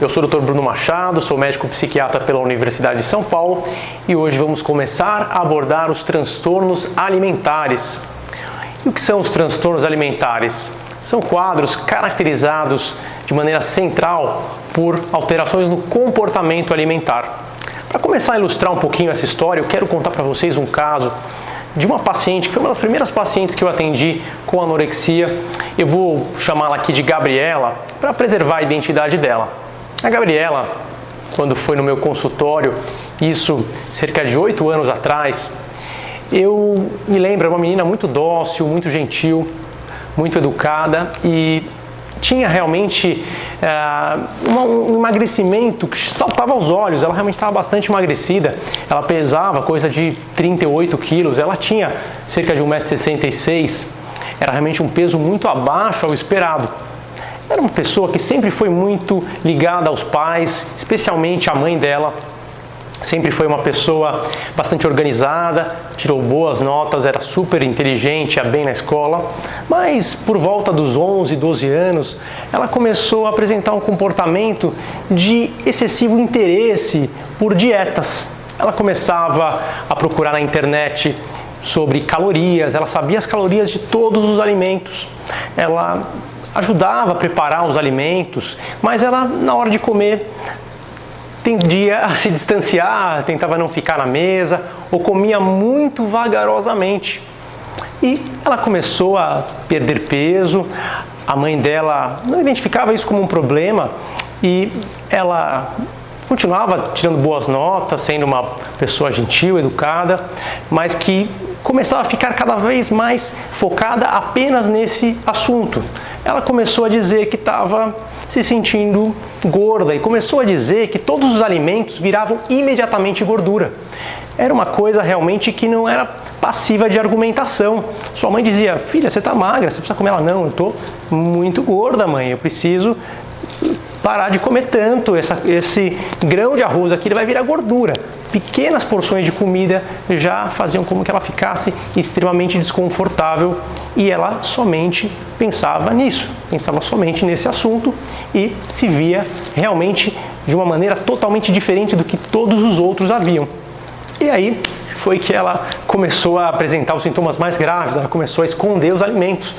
Eu sou o Dr. Bruno Machado, sou médico psiquiatra pela Universidade de São Paulo e hoje vamos começar a abordar os transtornos alimentares. E o que são os transtornos alimentares? São quadros caracterizados de maneira central por alterações no comportamento alimentar. Para começar a ilustrar um pouquinho essa história, eu quero contar para vocês um caso de uma paciente, que foi uma das primeiras pacientes que eu atendi com anorexia. Eu vou chamá-la aqui de Gabriela para preservar a identidade dela. A Gabriela, quando foi no meu consultório, isso cerca de oito anos atrás, eu me lembro, é uma menina muito dócil, muito gentil, muito educada e tinha realmente uh, um emagrecimento que saltava aos olhos. Ela realmente estava bastante emagrecida. Ela pesava coisa de 38 quilos. Ela tinha cerca de 1,66m. Era realmente um peso muito abaixo ao esperado. Era uma pessoa que sempre foi muito ligada aos pais, especialmente a mãe dela Sempre foi uma pessoa bastante organizada, tirou boas notas, era super inteligente, ia bem na escola, mas por volta dos 11, 12 anos, ela começou a apresentar um comportamento de excessivo interesse por dietas. Ela começava a procurar na internet sobre calorias, ela sabia as calorias de todos os alimentos. Ela ajudava a preparar os alimentos, mas ela na hora de comer tendia a se distanciar, tentava não ficar na mesa ou comia muito vagarosamente. E ela começou a perder peso, a mãe dela não identificava isso como um problema e ela continuava tirando boas notas, sendo uma pessoa gentil, educada, mas que começava a ficar cada vez mais focada apenas nesse assunto. Ela começou a dizer que estava se sentindo gorda e começou a dizer que todos os alimentos viravam imediatamente gordura. Era uma coisa realmente que não era passiva de argumentação. Sua mãe dizia: Filha, você está magra, você precisa comer. Ela: Não, eu estou muito gorda, mãe, eu preciso parar de comer tanto. Essa, esse grão de arroz aqui vai virar gordura. Pequenas porções de comida já faziam com que ela ficasse extremamente desconfortável e ela somente pensava nisso, pensava somente nesse assunto e se via realmente de uma maneira totalmente diferente do que todos os outros haviam. E aí foi que ela começou a apresentar os sintomas mais graves, ela começou a esconder os alimentos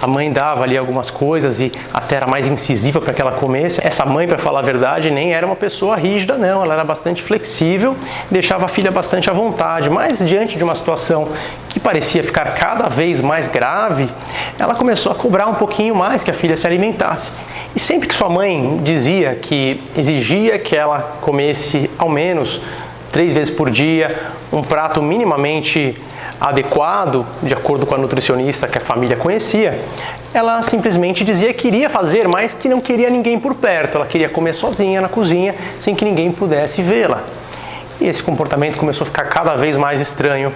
a mãe dava ali algumas coisas e até era mais incisiva para que ela comesse. Essa mãe, para falar a verdade, nem era uma pessoa rígida, não. Ela era bastante flexível, deixava a filha bastante à vontade. Mas diante de uma situação que parecia ficar cada vez mais grave, ela começou a cobrar um pouquinho mais que a filha se alimentasse. E sempre que sua mãe dizia que exigia que ela comesse ao menos três vezes por dia um prato minimamente adequado, de acordo com a nutricionista que a família conhecia, ela simplesmente dizia que queria fazer, mas que não queria ninguém por perto. Ela queria comer sozinha na cozinha, sem que ninguém pudesse vê-la. E esse comportamento começou a ficar cada vez mais estranho.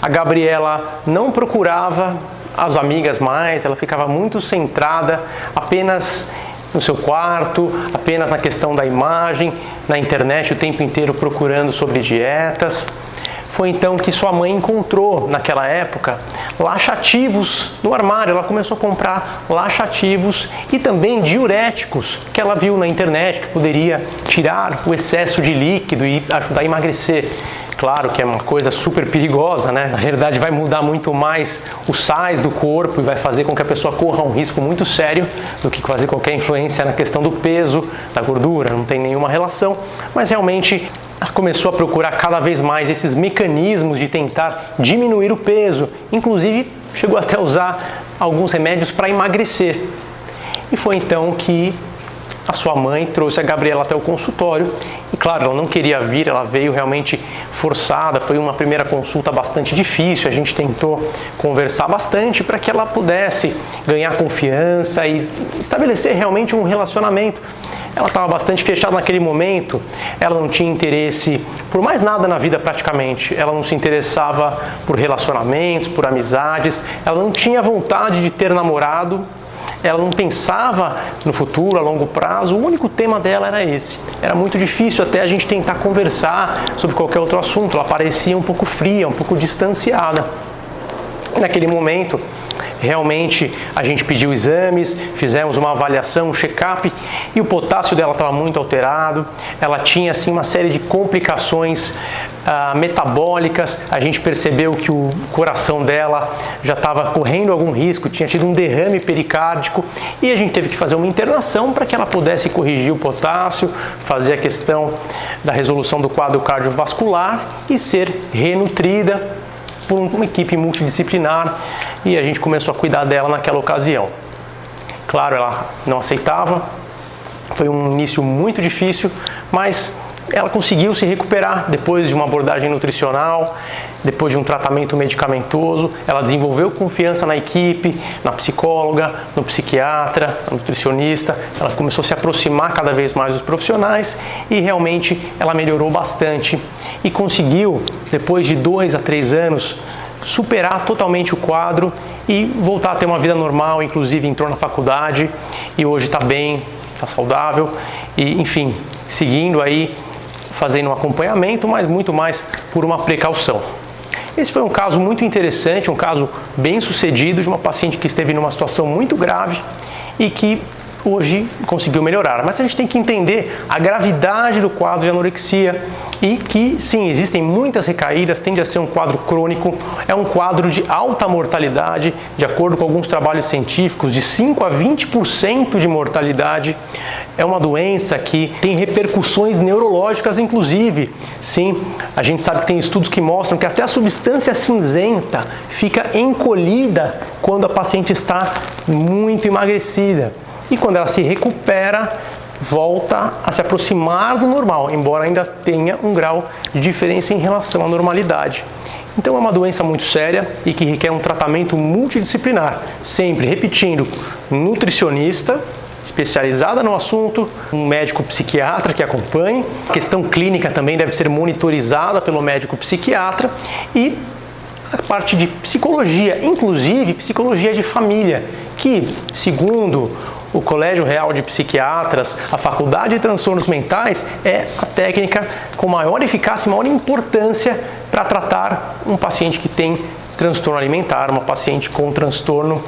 A Gabriela não procurava as amigas mais, ela ficava muito centrada apenas no seu quarto, apenas na questão da imagem, na internet o tempo inteiro procurando sobre dietas. Foi então que sua mãe encontrou, naquela época, laxativos no armário. Ela começou a comprar laxativos e também diuréticos que ela viu na internet que poderia tirar o excesso de líquido e ajudar a emagrecer. Claro que é uma coisa super perigosa, né? Na verdade, vai mudar muito mais os sais do corpo e vai fazer com que a pessoa corra um risco muito sério do que fazer qualquer influência na questão do peso, da gordura, não tem nenhuma relação. Mas realmente começou a procurar cada vez mais esses mecanismos de tentar diminuir o peso, inclusive chegou até a usar alguns remédios para emagrecer. E foi então que a sua mãe trouxe a Gabriela até o consultório e, claro, ela não queria vir, ela veio realmente forçada. Foi uma primeira consulta bastante difícil. A gente tentou conversar bastante para que ela pudesse ganhar confiança e estabelecer realmente um relacionamento. Ela estava bastante fechada naquele momento, ela não tinha interesse por mais nada na vida praticamente. Ela não se interessava por relacionamentos, por amizades, ela não tinha vontade de ter namorado, ela não pensava no futuro, a longo prazo, o único tema dela era esse. Era muito difícil até a gente tentar conversar sobre qualquer outro assunto, ela parecia um pouco fria, um pouco distanciada. Naquele momento, realmente a gente pediu exames, fizemos uma avaliação, um check-up e o potássio dela estava muito alterado. Ela tinha assim uma série de complicações ah, metabólicas. A gente percebeu que o coração dela já estava correndo algum risco, tinha tido um derrame pericárdico e a gente teve que fazer uma internação para que ela pudesse corrigir o potássio, fazer a questão da resolução do quadro cardiovascular e ser renutrida por uma equipe multidisciplinar e a gente começou a cuidar dela naquela ocasião. Claro, ela não aceitava, foi um início muito difícil, mas ela conseguiu se recuperar depois de uma abordagem nutricional, depois de um tratamento medicamentoso. Ela desenvolveu confiança na equipe, na psicóloga, no psiquiatra, no nutricionista. Ela começou a se aproximar cada vez mais dos profissionais e realmente ela melhorou bastante e conseguiu, depois de dois a três anos, superar totalmente o quadro e voltar a ter uma vida normal, inclusive entrou na faculdade e hoje está bem, está saudável e, enfim, seguindo aí fazendo um acompanhamento, mas muito mais por uma precaução. Esse foi um caso muito interessante, um caso bem sucedido de uma paciente que esteve numa situação muito grave e que hoje conseguiu melhorar. Mas a gente tem que entender a gravidade do quadro de anorexia e que, sim, existem muitas recaídas, tende a ser um quadro crônico, é um quadro de alta mortalidade, de acordo com alguns trabalhos científicos, de 5 a 20% de mortalidade. É uma doença que tem repercussões neurológicas, inclusive. Sim, a gente sabe que tem estudos que mostram que até a substância cinzenta fica encolhida quando a paciente está muito emagrecida e quando ela se recupera, volta a se aproximar do normal, embora ainda tenha um grau de diferença em relação à normalidade. Então é uma doença muito séria e que requer um tratamento multidisciplinar, sempre repetindo, nutricionista especializada no assunto, um médico psiquiatra que acompanhe. A questão clínica também deve ser monitorizada pelo médico psiquiatra e a parte de psicologia, inclusive psicologia de família, que, segundo o Colégio Real de Psiquiatras, a Faculdade de Transtornos Mentais, é a técnica com maior eficácia e maior importância para tratar um paciente que tem transtorno alimentar, uma paciente com transtorno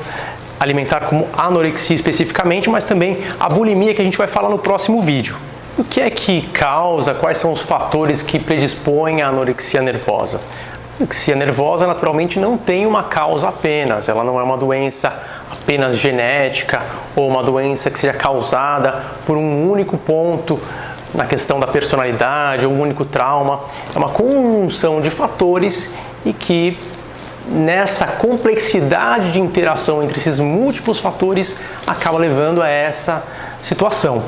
alimentar como anorexia especificamente, mas também a bulimia que a gente vai falar no próximo vídeo. O que é que causa, quais são os fatores que predispõem à anorexia nervosa? A anorexia nervosa naturalmente não tem uma causa apenas, ela não é uma doença apenas genética ou uma doença que seja causada por um único ponto na questão da personalidade um único trauma. É uma conjunção de fatores e que nessa complexidade de interação entre esses múltiplos fatores acaba levando a essa situação.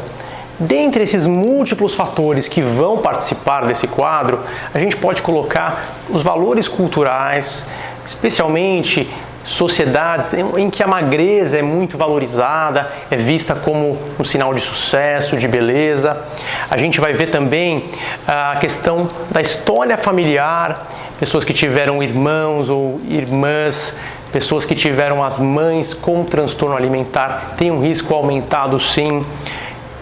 Dentre esses múltiplos fatores que vão participar desse quadro, a gente pode colocar os valores culturais, especialmente sociedades em que a magreza é muito valorizada, é vista como um sinal de sucesso, de beleza. A gente vai ver também ah, a questão da história familiar, pessoas que tiveram irmãos ou irmãs, pessoas que tiveram as mães com transtorno alimentar, têm um risco aumentado sim.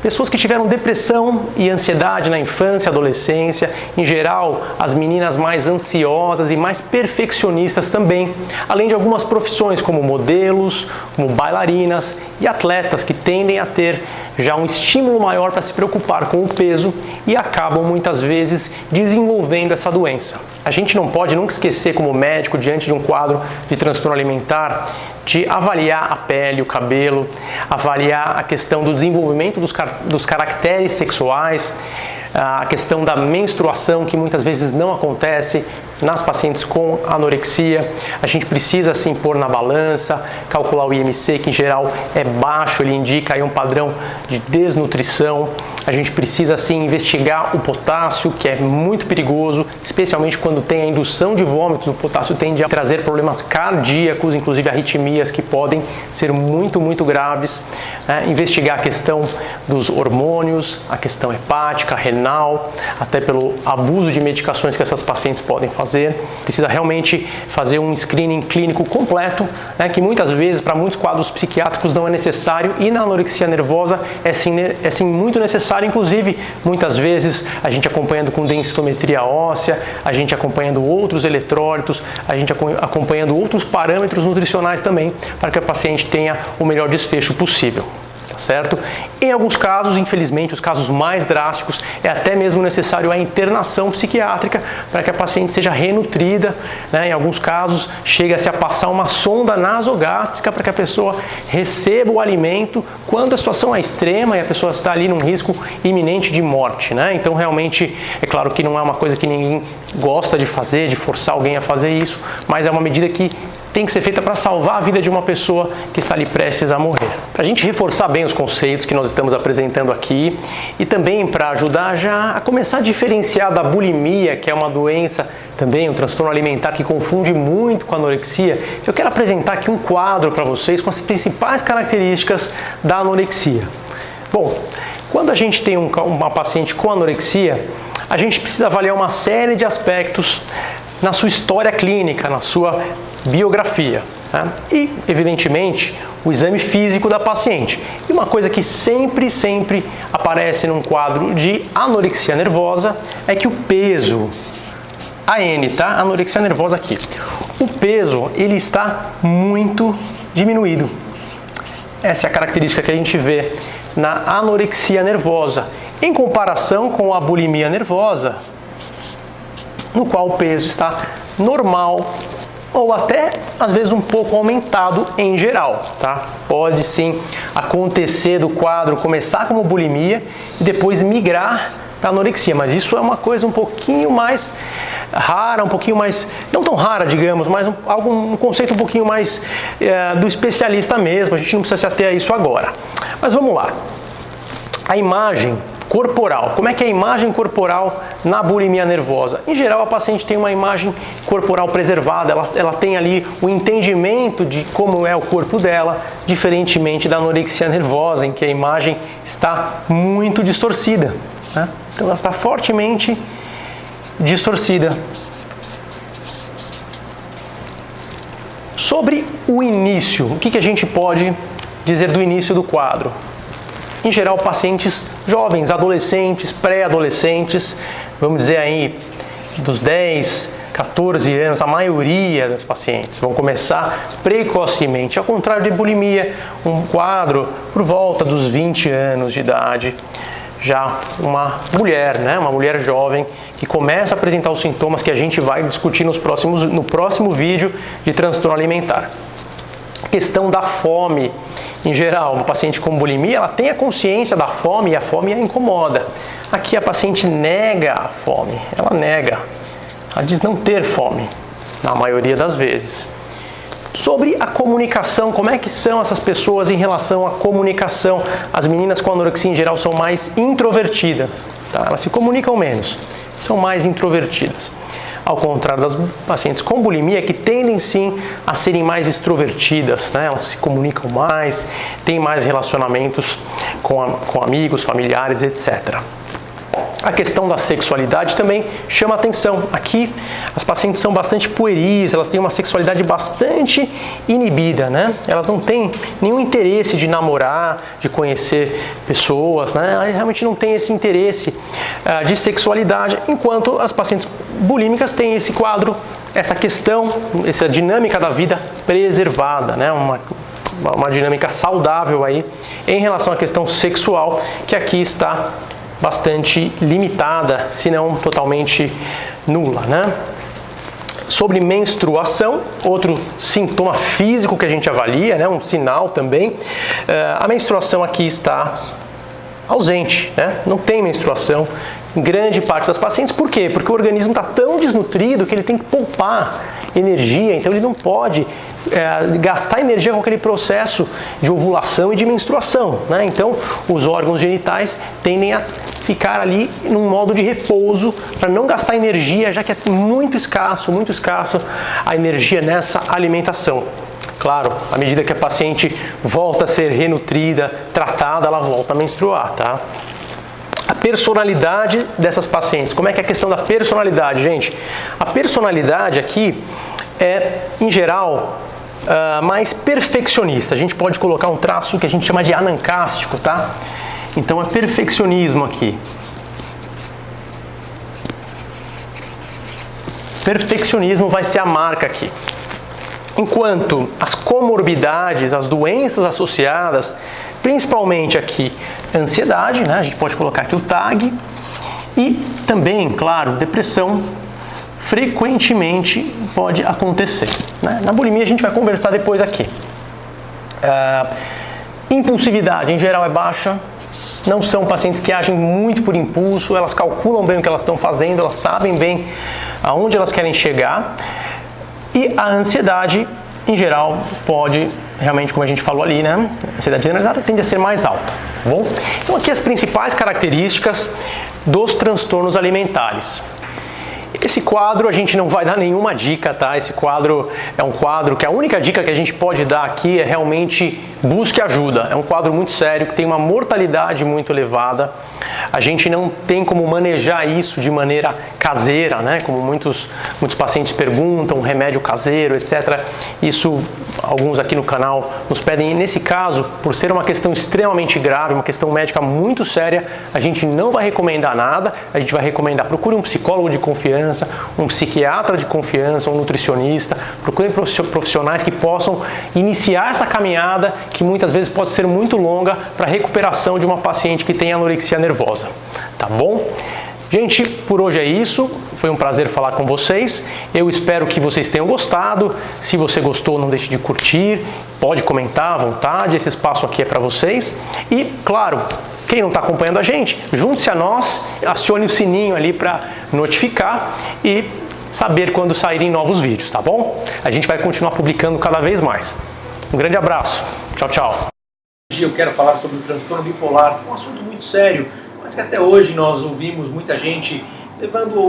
Pessoas que tiveram depressão e ansiedade na infância adolescência, em geral, as meninas mais ansiosas e mais perfeccionistas também, além de algumas profissões como modelos, como bailarinas e atletas que tendem a ter já um estímulo maior para se preocupar com o peso e acabam muitas vezes desenvolvendo essa doença. A gente não pode nunca esquecer, como médico, diante de um quadro de transtorno alimentar, de avaliar a pele, o cabelo, avaliar a questão do desenvolvimento dos, car dos caracteres sexuais, a questão da menstruação, que muitas vezes não acontece nas pacientes com anorexia. A gente precisa assim pôr na balança, calcular o IMC, que em geral é baixo, ele indica aí um padrão de desnutrição. A gente precisa assim investigar o potássio, que é muito perigoso, especialmente quando tem a indução de vômitos. O potássio tende a trazer problemas cardíacos, inclusive arritmias que podem ser muito, muito graves. É, investigar a questão dos hormônios, a questão hepática, renal, até pelo abuso de medicações que essas pacientes podem fazer fazer, precisa realmente fazer um screening clínico completo, né, que muitas vezes, para muitos quadros psiquiátricos, não é necessário, e na anorexia nervosa é sim, é sim muito necessário, inclusive, muitas vezes, a gente acompanhando com densitometria óssea, a gente acompanhando outros eletrólitos, a gente acompanhando outros parâmetros nutricionais também, para que a paciente tenha o melhor desfecho possível certo? Em alguns casos, infelizmente, os casos mais drásticos, é até mesmo necessário a internação psiquiátrica para que a paciente seja renutrida, né? Em alguns casos, chega-se a passar uma sonda nasogástrica para que a pessoa receba o alimento quando a situação é extrema e a pessoa está ali num risco iminente de morte, né? Então, realmente, é claro que não é uma coisa que ninguém gosta de fazer, de forçar alguém a fazer isso, mas é uma medida que tem que ser feita para salvar a vida de uma pessoa que está ali prestes a morrer. Para a gente reforçar bem os conceitos que nós estamos apresentando aqui e também para ajudar já a começar a diferenciar da bulimia, que é uma doença também, um transtorno alimentar que confunde muito com a anorexia, eu quero apresentar aqui um quadro para vocês com as principais características da anorexia. Bom, quando a gente tem um, uma paciente com anorexia, a gente precisa avaliar uma série de aspectos na sua história clínica, na sua biografia. Tá? E, evidentemente, o exame físico da paciente. E uma coisa que sempre, sempre aparece num quadro de anorexia nervosa é que o peso, a N, tá? Anorexia nervosa aqui. O peso, ele está muito diminuído. Essa é a característica que a gente vê na anorexia nervosa, em comparação com a bulimia nervosa, no qual o peso está normal ou até às vezes um pouco aumentado em geral, tá? Pode sim acontecer do quadro começar como bulimia e depois migrar para anorexia, mas isso é uma coisa um pouquinho mais rara, um pouquinho mais, não tão rara, digamos, mas um, algum, um conceito um pouquinho mais é, do especialista mesmo, a gente não precisa se ater a isso agora. Mas vamos lá. A imagem corporal. Como é que é a imagem corporal na bulimia nervosa? Em geral, a paciente tem uma imagem corporal preservada, ela, ela tem ali o entendimento de como é o corpo dela, diferentemente da anorexia nervosa, em que a imagem está muito distorcida. Né? Então, ela está fortemente distorcida. Sobre o início, o que, que a gente pode dizer do início do quadro? em geral pacientes jovens, adolescentes, pré-adolescentes, vamos dizer aí dos 10, 14 anos, a maioria das pacientes vão começar precocemente, ao contrário de bulimia, um quadro por volta dos 20 anos de idade, já uma mulher, né, uma mulher jovem que começa a apresentar os sintomas que a gente vai discutir nos próximos, no próximo vídeo de transtorno alimentar. Questão da fome em geral, uma paciente com bulimia, ela tem a consciência da fome e a fome a incomoda. Aqui a paciente nega a fome, ela nega. Ela diz não ter fome, na maioria das vezes. Sobre a comunicação, como é que são essas pessoas em relação à comunicação? As meninas com anorexia em geral são mais introvertidas, tá? elas se comunicam menos, são mais introvertidas ao contrário das pacientes com bulimia, que tendem sim a serem mais extrovertidas, né? elas se comunicam mais, têm mais relacionamentos com, a, com amigos, familiares, etc. A questão da sexualidade também chama atenção. Aqui as pacientes são bastante pueris, elas têm uma sexualidade bastante inibida, né? Elas não têm nenhum interesse de namorar, de conhecer pessoas, né? Elas realmente não têm esse interesse uh, de sexualidade, enquanto as pacientes bulímicas têm esse quadro, essa questão, essa dinâmica da vida preservada, né? Uma, uma dinâmica saudável aí em relação à questão sexual que aqui está bastante limitada, se não totalmente nula, né? Sobre menstruação, outro sintoma físico que a gente avalia, né, um sinal também, eh, a menstruação aqui está ausente, né? não tem menstruação em grande parte das pacientes. Por quê? Porque o organismo está tão desnutrido que ele tem que poupar energia, então ele não pode é, gastar energia com aquele processo de ovulação e de menstruação. Né? Então, os órgãos genitais tendem a ficar ali num modo de repouso para não gastar energia, já que é muito escasso, muito escasso a energia nessa alimentação. Claro, à medida que a paciente volta a ser renutrida, tratada, ela volta a menstruar, tá? personalidade dessas pacientes. Como é que é a questão da personalidade, gente? A personalidade aqui é, em geral, uh, mais perfeccionista. A gente pode colocar um traço que a gente chama de anancástico, tá? Então é perfeccionismo aqui. Perfeccionismo vai ser a marca aqui. Enquanto as comorbidades, as doenças associadas, principalmente aqui ansiedade, né? a gente pode colocar aqui o TAG, e também, claro, depressão, frequentemente pode acontecer. Né? Na bulimia a gente vai conversar depois aqui. Uh, impulsividade em geral é baixa, não são pacientes que agem muito por impulso, elas calculam bem o que elas estão fazendo, elas sabem bem aonde elas querem chegar. E a ansiedade, em geral, pode, realmente, como a gente falou ali, né? A ansiedade generalizada tende a ser mais alta, tá bom? Então, aqui as principais características dos transtornos alimentares. Esse quadro a gente não vai dar nenhuma dica, tá? Esse quadro é um quadro que a única dica que a gente pode dar aqui é realmente busque ajuda. É um quadro muito sério que tem uma mortalidade muito elevada. A gente não tem como manejar isso de maneira caseira, né? Como muitos, muitos pacientes perguntam, remédio caseiro, etc. Isso alguns aqui no canal nos pedem. Nesse caso, por ser uma questão extremamente grave, uma questão médica muito séria, a gente não vai recomendar nada. A gente vai recomendar procure um psicólogo de confiança, um psiquiatra de confiança, um nutricionista. Procure profissionais que possam iniciar essa caminhada que muitas vezes pode ser muito longa para recuperação de uma paciente que tem anorexia nervosa. Tá bom? Gente, por hoje é isso. Foi um prazer falar com vocês. Eu espero que vocês tenham gostado. Se você gostou, não deixe de curtir, pode comentar à vontade. Esse espaço aqui é para vocês. E, claro, quem não está acompanhando a gente, junte-se a nós, acione o sininho ali para notificar e saber quando saírem novos vídeos, tá bom? A gente vai continuar publicando cada vez mais. Um grande abraço. Tchau, tchau. Hoje eu quero falar sobre o transtorno bipolar, é um assunto muito sério mas que até hoje nós ouvimos muita gente levando